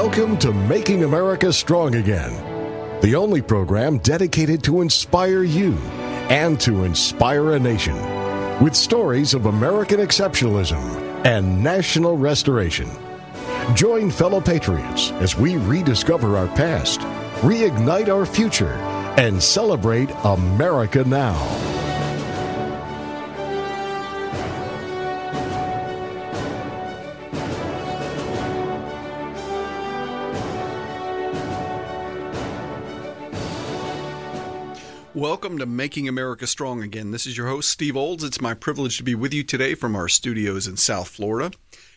Welcome to Making America Strong Again, the only program dedicated to inspire you and to inspire a nation with stories of American exceptionalism and national restoration. Join fellow patriots as we rediscover our past, reignite our future, and celebrate America now. Welcome to Making America Strong Again. This is your host, Steve Olds. It's my privilege to be with you today from our studios in South Florida.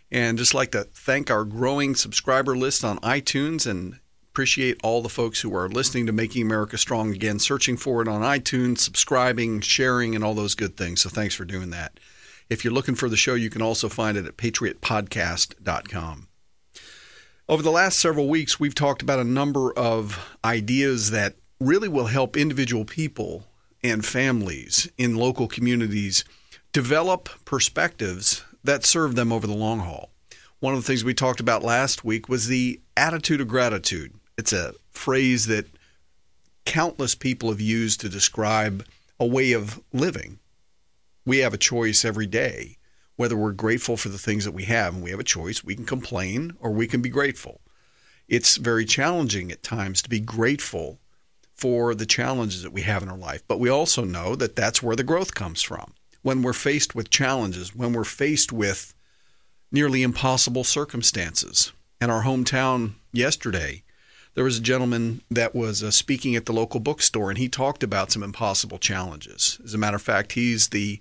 And just like to thank our growing subscriber list on iTunes and appreciate all the folks who are listening to Making America Strong Again, searching for it on iTunes, subscribing, sharing, and all those good things. So thanks for doing that. If you're looking for the show, you can also find it at patriotpodcast.com. Over the last several weeks, we've talked about a number of ideas that really will help individual people and families in local communities develop perspectives that serve them over the long haul. One of the things we talked about last week was the attitude of gratitude. It's a phrase that countless people have used to describe a way of living. We have a choice every day whether we're grateful for the things that we have, and we have a choice. We can complain or we can be grateful. It's very challenging at times to be grateful for the challenges that we have in our life. But we also know that that's where the growth comes from. When we're faced with challenges, when we're faced with nearly impossible circumstances. In our hometown yesterday, there was a gentleman that was uh, speaking at the local bookstore, and he talked about some impossible challenges. As a matter of fact, he's the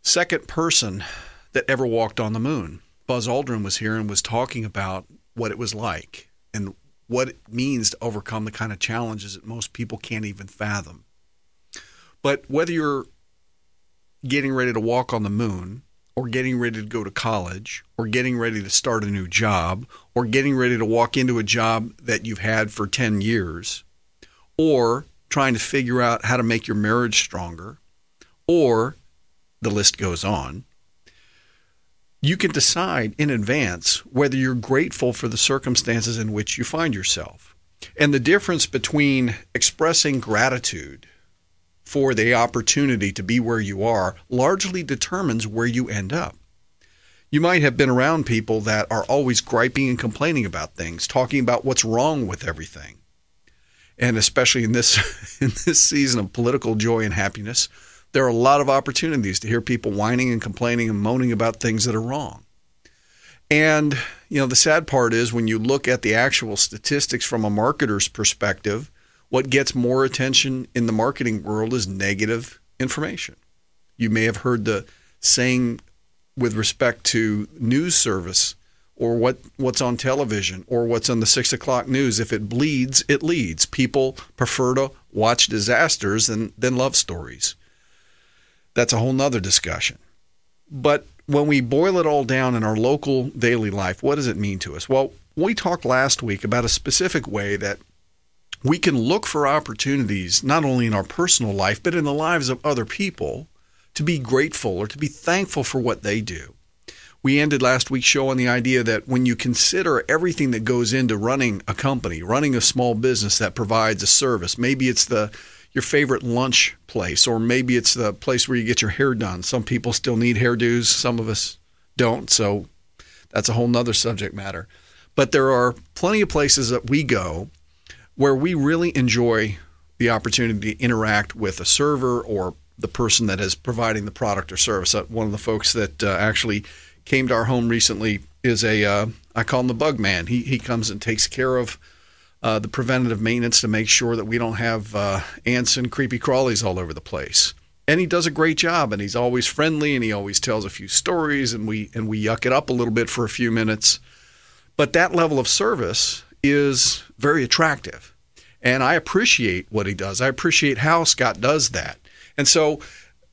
second person that ever walked on the moon. Buzz Aldrin was here and was talking about what it was like and what it means to overcome the kind of challenges that most people can't even fathom. But whether you're getting ready to walk on the moon, or getting ready to go to college, or getting ready to start a new job, or getting ready to walk into a job that you've had for 10 years, or trying to figure out how to make your marriage stronger, or the list goes on, you can decide in advance whether you're grateful for the circumstances in which you find yourself. And the difference between expressing gratitude for the opportunity to be where you are largely determines where you end up. You might have been around people that are always griping and complaining about things, talking about what's wrong with everything. And especially in this in this season of political joy and happiness, there are a lot of opportunities to hear people whining and complaining and moaning about things that are wrong. And, you know, the sad part is when you look at the actual statistics from a marketer's perspective, what gets more attention in the marketing world is negative information. You may have heard the saying with respect to news service or what, what's on television or what's on the six o'clock news. If it bleeds, it leads. People prefer to watch disasters than, than love stories. That's a whole nother discussion. But when we boil it all down in our local daily life, what does it mean to us? Well, we talked last week about a specific way that we can look for opportunities, not only in our personal life, but in the lives of other people, to be grateful or to be thankful for what they do. We ended last week's show on the idea that when you consider everything that goes into running a company, running a small business that provides a service, maybe it's the your favorite lunch place, or maybe it's the place where you get your hair done. Some people still need hairdos, some of us don't. So that's a whole nother subject matter. But there are plenty of places that we go where we really enjoy the opportunity to interact with a server or the person that is providing the product or service. Uh, one of the folks that uh, actually came to our home recently is a uh, I call him the bug man. He he comes and takes care of uh, the preventative maintenance to make sure that we don't have uh, ants and creepy crawlies all over the place. And he does a great job, and he's always friendly, and he always tells a few stories, and we and we yuck it up a little bit for a few minutes. But that level of service is very attractive, and I appreciate what he does. I appreciate how Scott does that, and so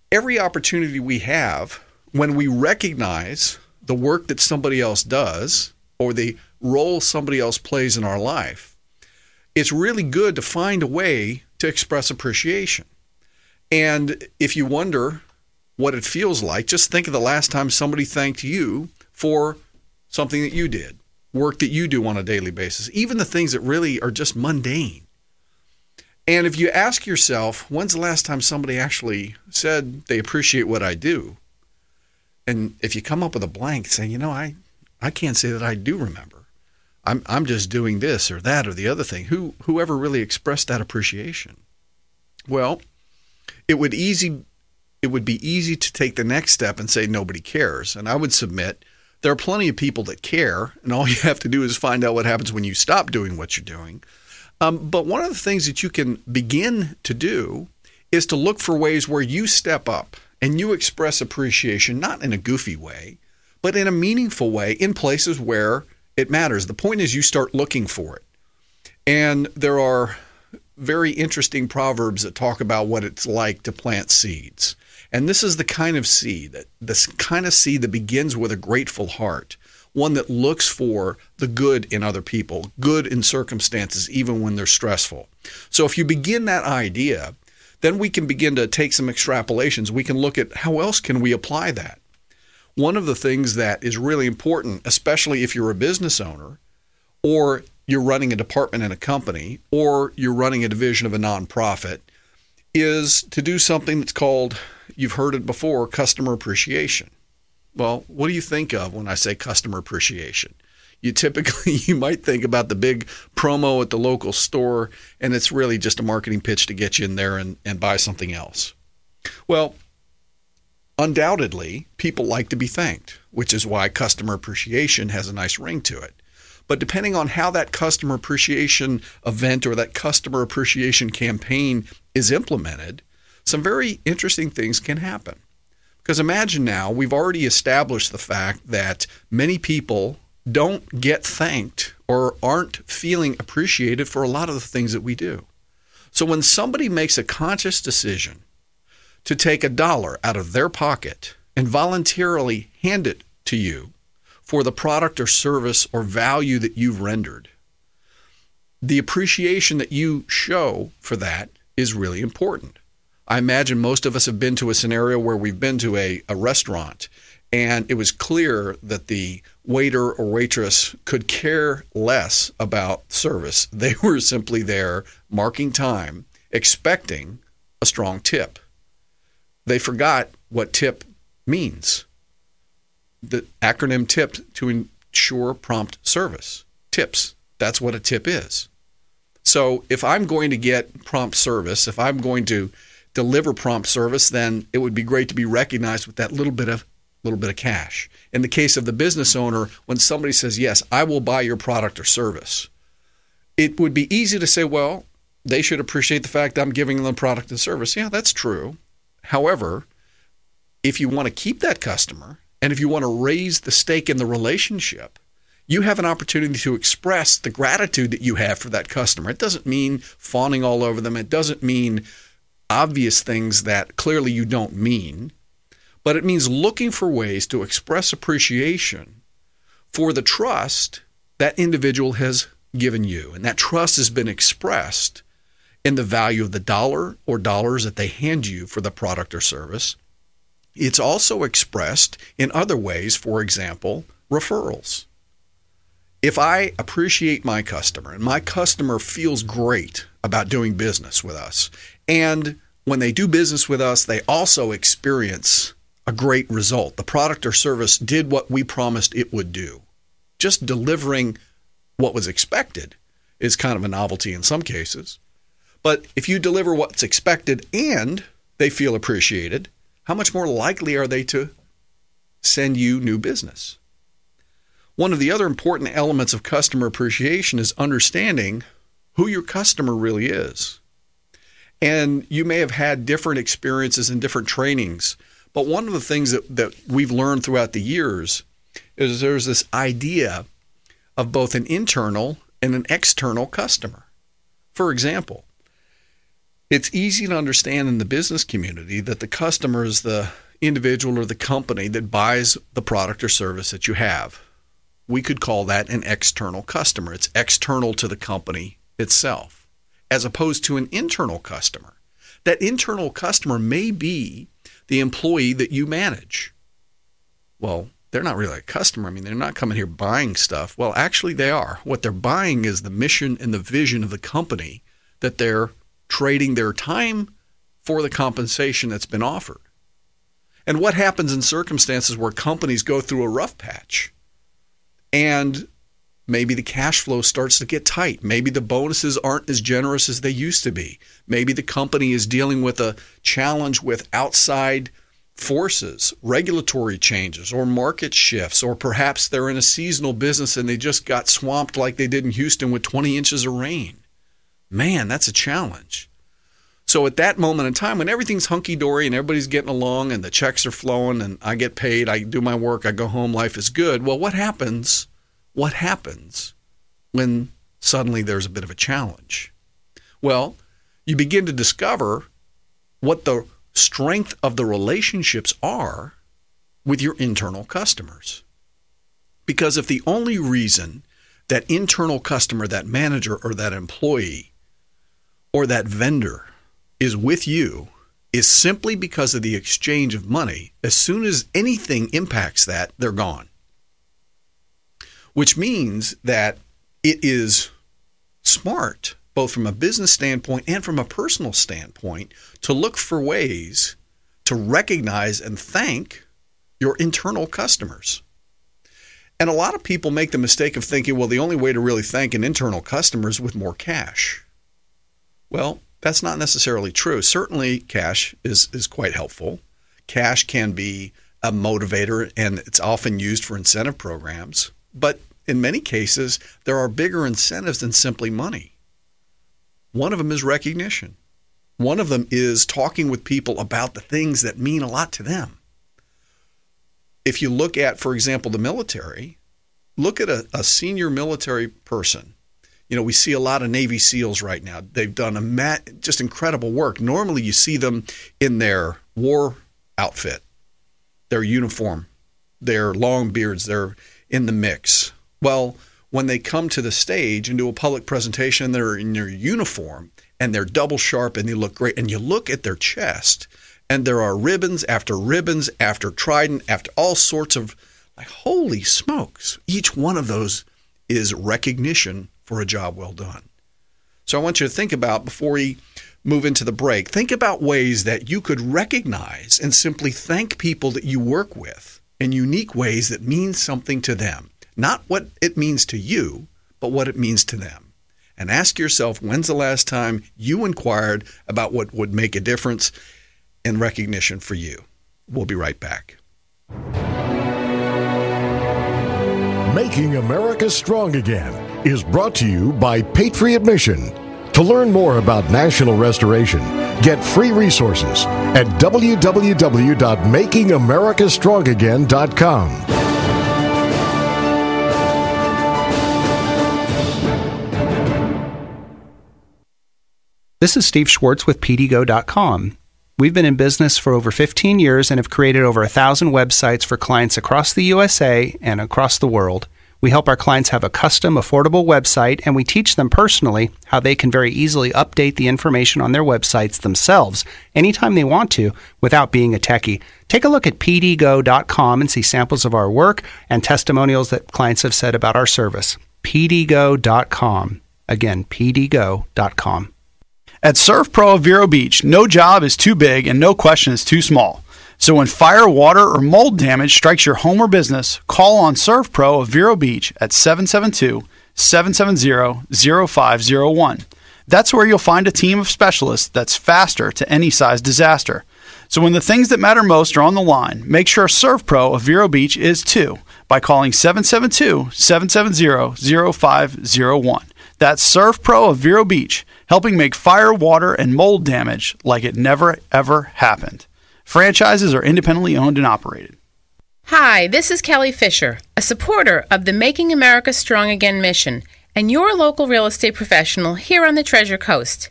every opportunity we have when we recognize the work that somebody else does or the role somebody else plays in our life it's really good to find a way to express appreciation. And if you wonder what it feels like, just think of the last time somebody thanked you for something that you did. work that you do on a daily basis, even the things that really are just mundane. And if you ask yourself, when's the last time somebody actually said they appreciate what I do? And if you come up with a blank saying, you know, I, I can't say that I do remember. I'm, I'm just doing this or that or the other thing. Who, whoever really expressed that appreciation? Well, it would easy it would be easy to take the next step and say nobody cares. And I would submit there are plenty of people that care, and all you have to do is find out what happens when you stop doing what you're doing. Um, but one of the things that you can begin to do is to look for ways where you step up and you express appreciation, not in a goofy way, but in a meaningful way in places where it matters. The point is you start looking for it. And there are very interesting proverbs that talk about what it's like to plant seeds. And this is the kind of seed that this kind of seed that begins with a grateful heart, one that looks for the good in other people, good in circumstances even when they're stressful. So if you begin that idea, then we can begin to take some extrapolations. We can look at how else can we apply that. One of the things that is really important, especially if you're a business owner or you're running a department in a company or you're running a division of a nonprofit, is to do something that's called, you've heard it before, customer appreciation. Well, what do you think of when I say customer appreciation? You typically you might think about the big promo at the local store and it's really just a marketing pitch to get you in there and, and buy something else. Well, undoubtedly, people like to be thanked, which is why customer appreciation has a nice ring to it. But depending on how that customer appreciation event or that customer appreciation campaign is implemented, some very interesting things can happen. Because imagine now, we've already established the fact that many people don't get thanked or aren't feeling appreciated for a lot of the things that we do. So when somebody makes a conscious decision to take a dollar out of their pocket and voluntarily hand it to you for the product or service or value that you've rendered. The appreciation that you show for that is really important. I imagine most of us have been to a scenario where we've been to a, a restaurant and it was clear that the waiter or waitress could care less about service. They were simply there marking time, expecting a strong tip. They forgot what tip means the acronym TIP to ensure prompt service. TIPS. That's what a tip is. So if I'm going to get prompt service, if I'm going to deliver prompt service, then it would be great to be recognized with that little bit of little bit of cash. In the case of the business owner, when somebody says, "Yes, I will buy your product or service," it would be easy to say, "Well, they should appreciate the fact I'm giving them the product and service." Yeah, that's true. However, if you want to keep that customer, and if you want to raise the stake in the relationship, you have an opportunity to express the gratitude that you have for that customer. It doesn't mean fawning all over them, it doesn't mean obvious things that clearly you don't mean, but it means looking for ways to express appreciation for the trust that individual has given you. And that trust has been expressed in the value of the dollar or dollars that they hand you for the product or service it's also expressed in other ways, for example, referrals. If I appreciate my customer and my customer feels great about doing business with us, and when they do business with us, they also experience a great result. The product or service did what we promised it would do. Just delivering what was expected is kind of a novelty in some cases. But if you deliver what's expected and they feel appreciated, how much more likely are they to send you new business? One of the other important elements of customer appreciation is understanding who your customer really is. And you may have had different experiences and different trainings, but one of the things that, that we've learned throughout the years is there's this idea of both an internal and an external customer. For example, it's easy to understand in the business community that the customer is the individual or the company that buys the product or service that you have. We could call that an external customer. It's external to the company itself, as opposed to an internal customer. That internal customer may be the employee that you manage. Well, they're not really a customer. I mean, they're not coming here buying stuff. Well, actually, they are. What they're buying is the mission and the vision of the company that they're trading their time for the compensation that's been offered. And what happens in circumstances where companies go through a rough patch and maybe the cash flow starts to get tight? Maybe the bonuses aren't as generous as they used to be. Maybe the company is dealing with a challenge with outside forces, regulatory changes, or market shifts, or perhaps they're in a seasonal business and they just got swamped like they did in Houston with 20 inches of rain. Man, that's a challenge. So at that moment in time, when everything's hunky dory and everybody's getting along and the checks are flowing and I get paid, I do my work, I go home, life is good. Well, what happens? What happens when suddenly there's a bit of a challenge? Well, you begin to discover what the strength of the relationships are with your internal customers. Because if the only reason that internal customer, that manager, or that employee, or that vendor is with you is simply because of the exchange of money. As soon as anything impacts that, they're gone. Which means that it is smart, both from a business standpoint and from a personal standpoint, to look for ways to recognize and thank your internal customers. And a lot of people make the mistake of thinking, well, the only way to really thank an internal customer is with more cash. Well, that's not necessarily true. Certainly, cash is, is quite helpful. Cash can be a motivator and it's often used for incentive programs. But in many cases, there are bigger incentives than simply money. One of them is recognition. One of them is talking with people about the things that mean a lot to them. If you look at, for example, the military, look at a, a senior military person you know, we see a lot of Navy SEALs right now. They've done a mat, just incredible work. Normally, you see them in their war outfit, their uniform, their long beards, they're in the mix. Well, when they come to the stage and do a public presentation, they're in their uniform and they're double sharp and they look great. And you look at their chest, and there are ribbons after ribbons after trident after all sorts of like holy smokes. Each one of those is recognition for a job well done. So I want you to think about before we move into the break, think about ways that you could recognize and simply thank people that you work with in unique ways that mean something to them. Not what it means to you, but what it means to them. And ask yourself when's the last time you inquired about what would make a difference in recognition for you? We'll be right back. Making America Strong Again is brought to you by Patriot Mission. To learn more about National Restoration, get free resources at www.makingamericastrongagain.com. This is Steve Schwartz with PDGo.com. We've been in business for over 15 years and have created over a thousand websites for clients across the USA and across the world. We help our clients have a custom, affordable website, and we teach them personally how they can very easily update the information on their websites themselves anytime they want to without being a techie. Take a look at pdgo.com and see samples of our work and testimonials that clients have said about our service. pdgo.com. Again, pdgo.com. At ServPro of Vero Beach, no job is too big and no question is too small. So when fire, water, or mold damage strikes your home or business, call on ServPro of Vero Beach at 772 770 0501. That's where you'll find a team of specialists that's faster to any size disaster. So when the things that matter most are on the line, make sure ServPro of Vero Beach is too by calling 772 770 0501. That's ServPro of Vero Beach, helping make fire, water, and mold damage like it never ever happened. Franchises are independently owned and operated. Hi, this is Kelly Fisher, a supporter of the Making America Strong Again mission, and your local real estate professional here on the Treasure Coast.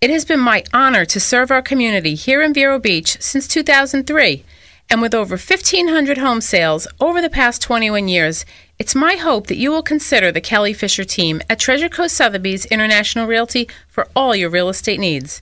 It has been my honor to serve our community here in Vero Beach since 2003, and with over 1,500 home sales over the past 21 years, it's my hope that you will consider the Kelly Fisher team at Treasure Coast Sotheby's International Realty for all your real estate needs.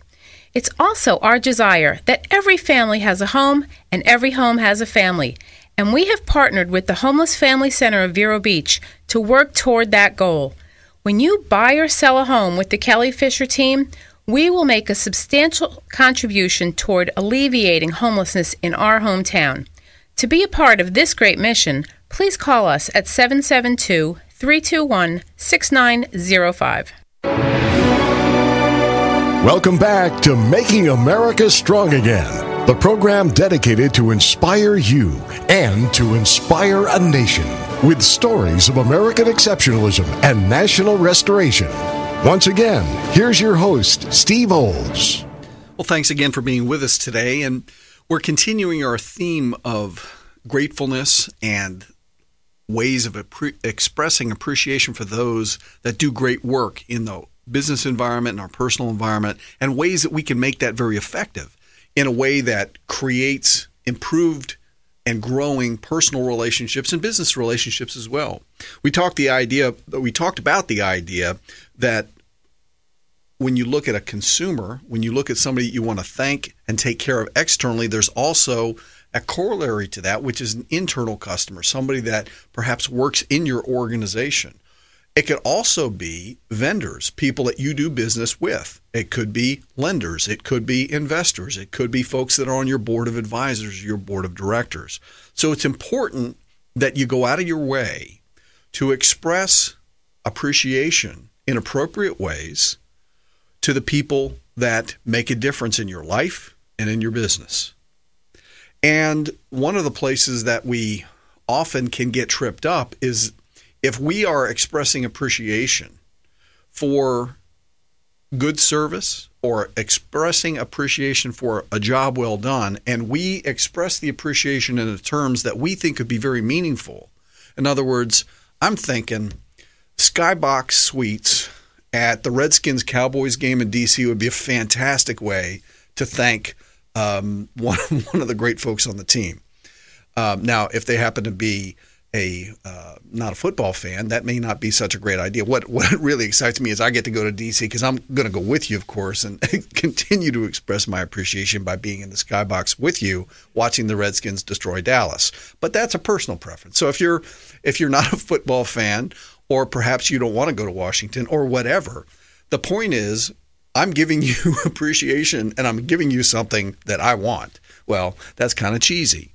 It's also our desire that every family has a home and every home has a family. and we have partnered with the Homeless Family Center of Vero Beach to work toward that goal. When you buy or sell a home with the Kelly Fisher team, we will make a substantial contribution toward alleviating homelessness in our hometown. To be a part of this great mission, please call us at 772 321 6905. Welcome back to Making America Strong Again, the program dedicated to inspire you and to inspire a nation with stories of American exceptionalism and national restoration. Once again, here's your host, Steve Olds. Well, thanks again for being with us today. And we're continuing our theme of gratefulness and ways of appre- expressing appreciation for those that do great work in the business environment and our personal environment, and ways that we can make that very effective in a way that creates improved and growing personal relationships and business relationships as well. We talked the idea we talked about the idea that when you look at a consumer, when you look at somebody you want to thank and take care of externally, there's also a corollary to that, which is an internal customer, somebody that perhaps works in your organization. It could also be vendors, people that you do business with. It could be lenders. It could be investors. It could be folks that are on your board of advisors, your board of directors. So it's important that you go out of your way to express appreciation in appropriate ways to the people that make a difference in your life and in your business. And one of the places that we often can get tripped up is if we are expressing appreciation for good service or expressing appreciation for a job well done, and we express the appreciation in the terms that we think could be very meaningful. In other words, I'm thinking Skybox Suites at the Redskins Cowboys game in DC would be a fantastic way to thank um, one, one of the great folks on the team. Um, now, if they happen to be a uh, not a football fan, that may not be such a great idea. What what really excites me is I get to go to DC because I'm going to go with you, of course, and continue to express my appreciation by being in the skybox with you, watching the Redskins destroy Dallas. But that's a personal preference. So if you're if you're not a football fan, or perhaps you don't want to go to Washington, or whatever, the point is I'm giving you appreciation and I'm giving you something that I want. Well, that's kind of cheesy.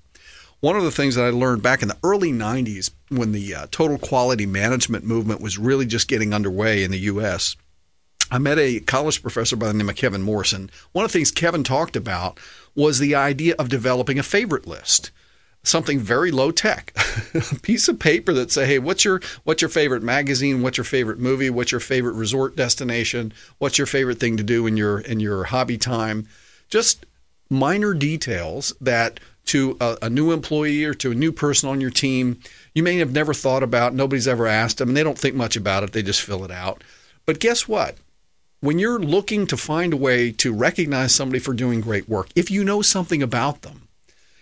One of the things that I learned back in the early 90s when the uh, total quality management movement was really just getting underway in the U.S., I met a college professor by the name of Kevin Morrison. One of the things Kevin talked about was the idea of developing a favorite list something very low tech a piece of paper that say hey what's your what's your favorite magazine what's your favorite movie what's your favorite resort destination what's your favorite thing to do in your in your hobby time just minor details that to a, a, new employee or to a new person on your team you may have never thought about nobody's ever asked them and they don't think much about it they just fill it out. But guess what? When you're looking to find a way to recognize somebody for doing great work if you know something about them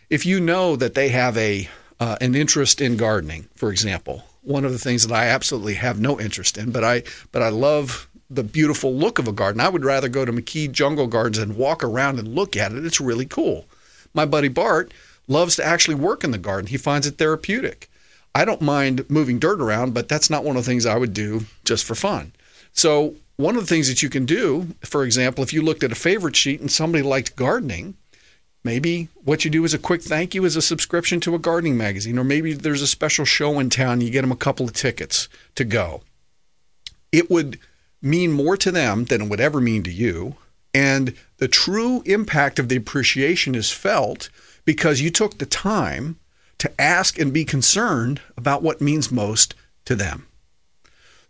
if you know that they have a uh, an interest in gardening for example one of the things that I absolutely have no interest in but I but I love the beautiful look of a garden. I would rather go to McKee Jungle Gardens and walk around and look at it. It's really cool my buddy Bart loves to actually work in the garden. He finds it therapeutic. I don't mind moving dirt around, but that's not one of the things I would do just for fun. So, one of the things that you can do, for example, if you looked at a favorite sheet and somebody liked gardening, maybe what you do is a quick thank you is a subscription to a gardening magazine, or maybe there's a special show in town, you get them a couple of tickets to go. It would mean more to them than it would ever mean to you. And the true impact of the appreciation is felt because you took the time to ask and be concerned about what means most to them.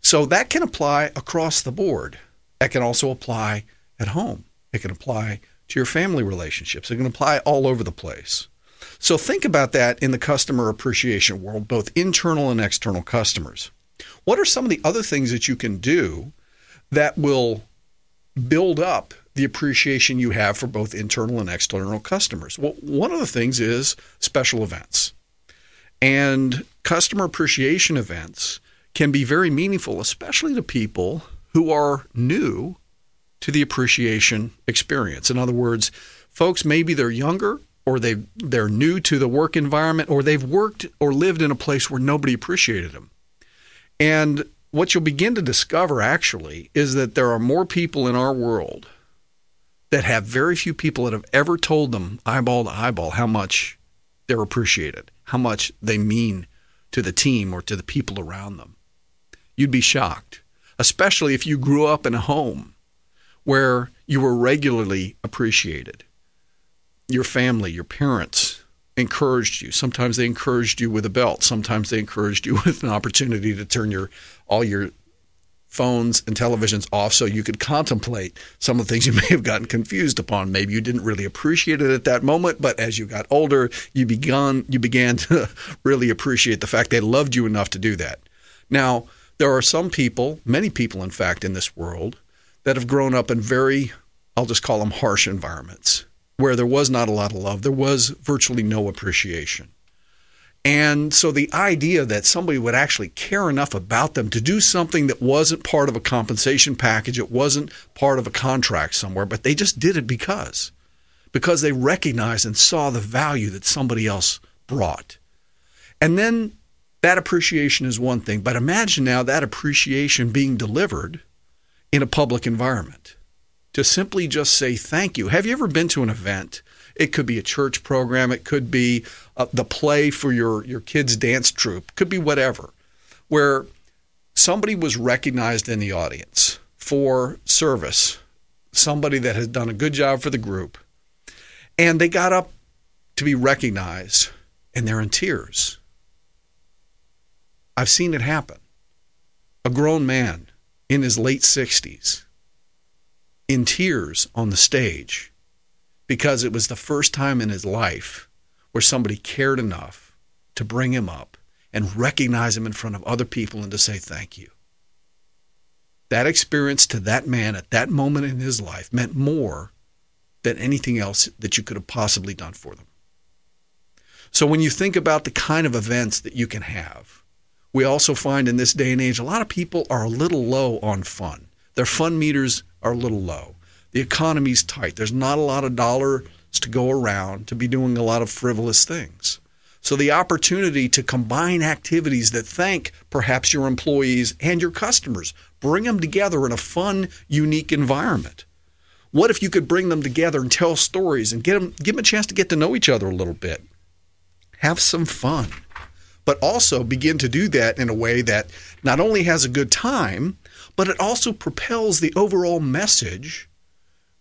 So that can apply across the board. That can also apply at home. It can apply to your family relationships. It can apply all over the place. So think about that in the customer appreciation world, both internal and external customers. What are some of the other things that you can do that will build up the appreciation you have for both internal and external customers. Well, one of the things is special events. And customer appreciation events can be very meaningful, especially to people who are new to the appreciation experience. In other words, folks, maybe they're younger or they they're new to the work environment or they've worked or lived in a place where nobody appreciated them. And what you'll begin to discover actually is that there are more people in our world that have very few people that have ever told them eyeball to eyeball how much they're appreciated, how much they mean to the team or to the people around them. You'd be shocked, especially if you grew up in a home where you were regularly appreciated. Your family, your parents encouraged you. Sometimes they encouraged you with a belt. Sometimes they encouraged you with an opportunity to turn your all your phones and televisions off so you could contemplate some of the things you may have gotten confused upon. Maybe you didn't really appreciate it at that moment, but as you got older, you began you began to really appreciate the fact they loved you enough to do that. Now, there are some people, many people in fact in this world that have grown up in very I'll just call them harsh environments where there was not a lot of love, there was virtually no appreciation. And so the idea that somebody would actually care enough about them to do something that wasn't part of a compensation package, it wasn't part of a contract somewhere, but they just did it because because they recognized and saw the value that somebody else brought. And then that appreciation is one thing, but imagine now that appreciation being delivered in a public environment. To simply just say thank you. Have you ever been to an event it could be a church program. It could be uh, the play for your, your kids' dance troupe. Could be whatever, where somebody was recognized in the audience for service, somebody that has done a good job for the group, and they got up to be recognized and they're in tears. I've seen it happen. A grown man in his late 60s in tears on the stage because it was the first time in his life where somebody cared enough to bring him up and recognize him in front of other people and to say thank you. That experience to that man at that moment in his life meant more than anything else that you could have possibly done for them. So when you think about the kind of events that you can have, we also find in this day and age a lot of people are a little low on fun. Their fun meters are a little low the economy's tight. There's not a lot of dollars to go around to be doing a lot of frivolous things. So the opportunity to combine activities that thank perhaps your employees and your customers, bring them together in a fun, unique environment. What if you could bring them together and tell stories and get them, give them a chance to get to know each other a little bit? Have some fun, but also begin to do that in a way that not only has a good time, but it also propels the overall message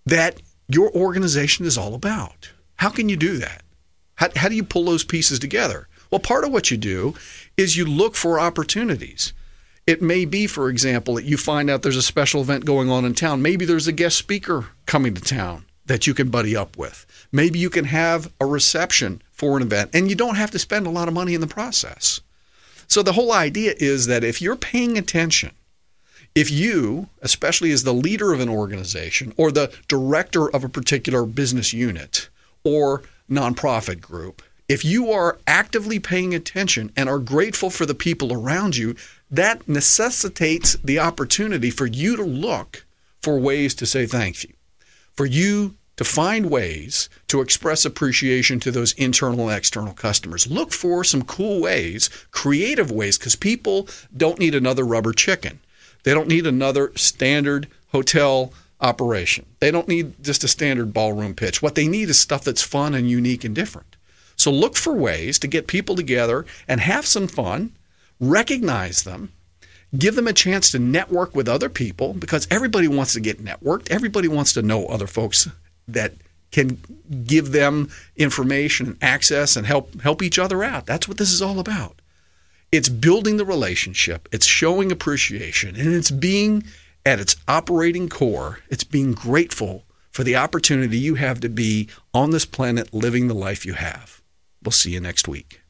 that your organization is all about. How can you do that? How, how do you pull those pieces together? Well, part of what you do is you look for opportunities. It may be, for example, that you find out there's a special event going on in town. Maybe there's a guest speaker coming to town that you can buddy up with. Maybe you can have a reception for an event and you don't have to spend a lot of money in the process. So the whole idea is that if you're paying attention if you, especially as the leader of an organization or the director of a particular business unit or nonprofit group, if you are actively paying attention and are grateful for the people around you, that necessitates the opportunity for you to look for ways to say thank you, for you to find ways to express appreciation to those internal and external customers. Look for some cool ways, creative ways, because people don't need another rubber chicken. They don't need another standard hotel operation. They don't need just a standard ballroom pitch. What they need is stuff that's fun and unique and different. So look for ways to get people together and have some fun, recognize them, give them a chance to network with other people because everybody wants to get networked. Everybody wants to know other folks that can give them information and access and help help each other out. That's what this is all about. It's building the relationship, it's showing appreciation, and it's being at its operating core, it's being grateful for the opportunity you have to be on this planet living the life you have. We'll see you next week.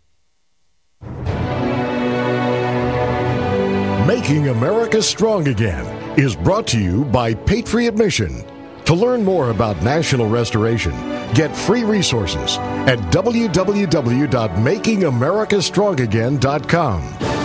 Making America Strong Again is brought to you by Patriot Mission. To learn more about National Restoration, get free resources at www.makingamericastrongagain.com.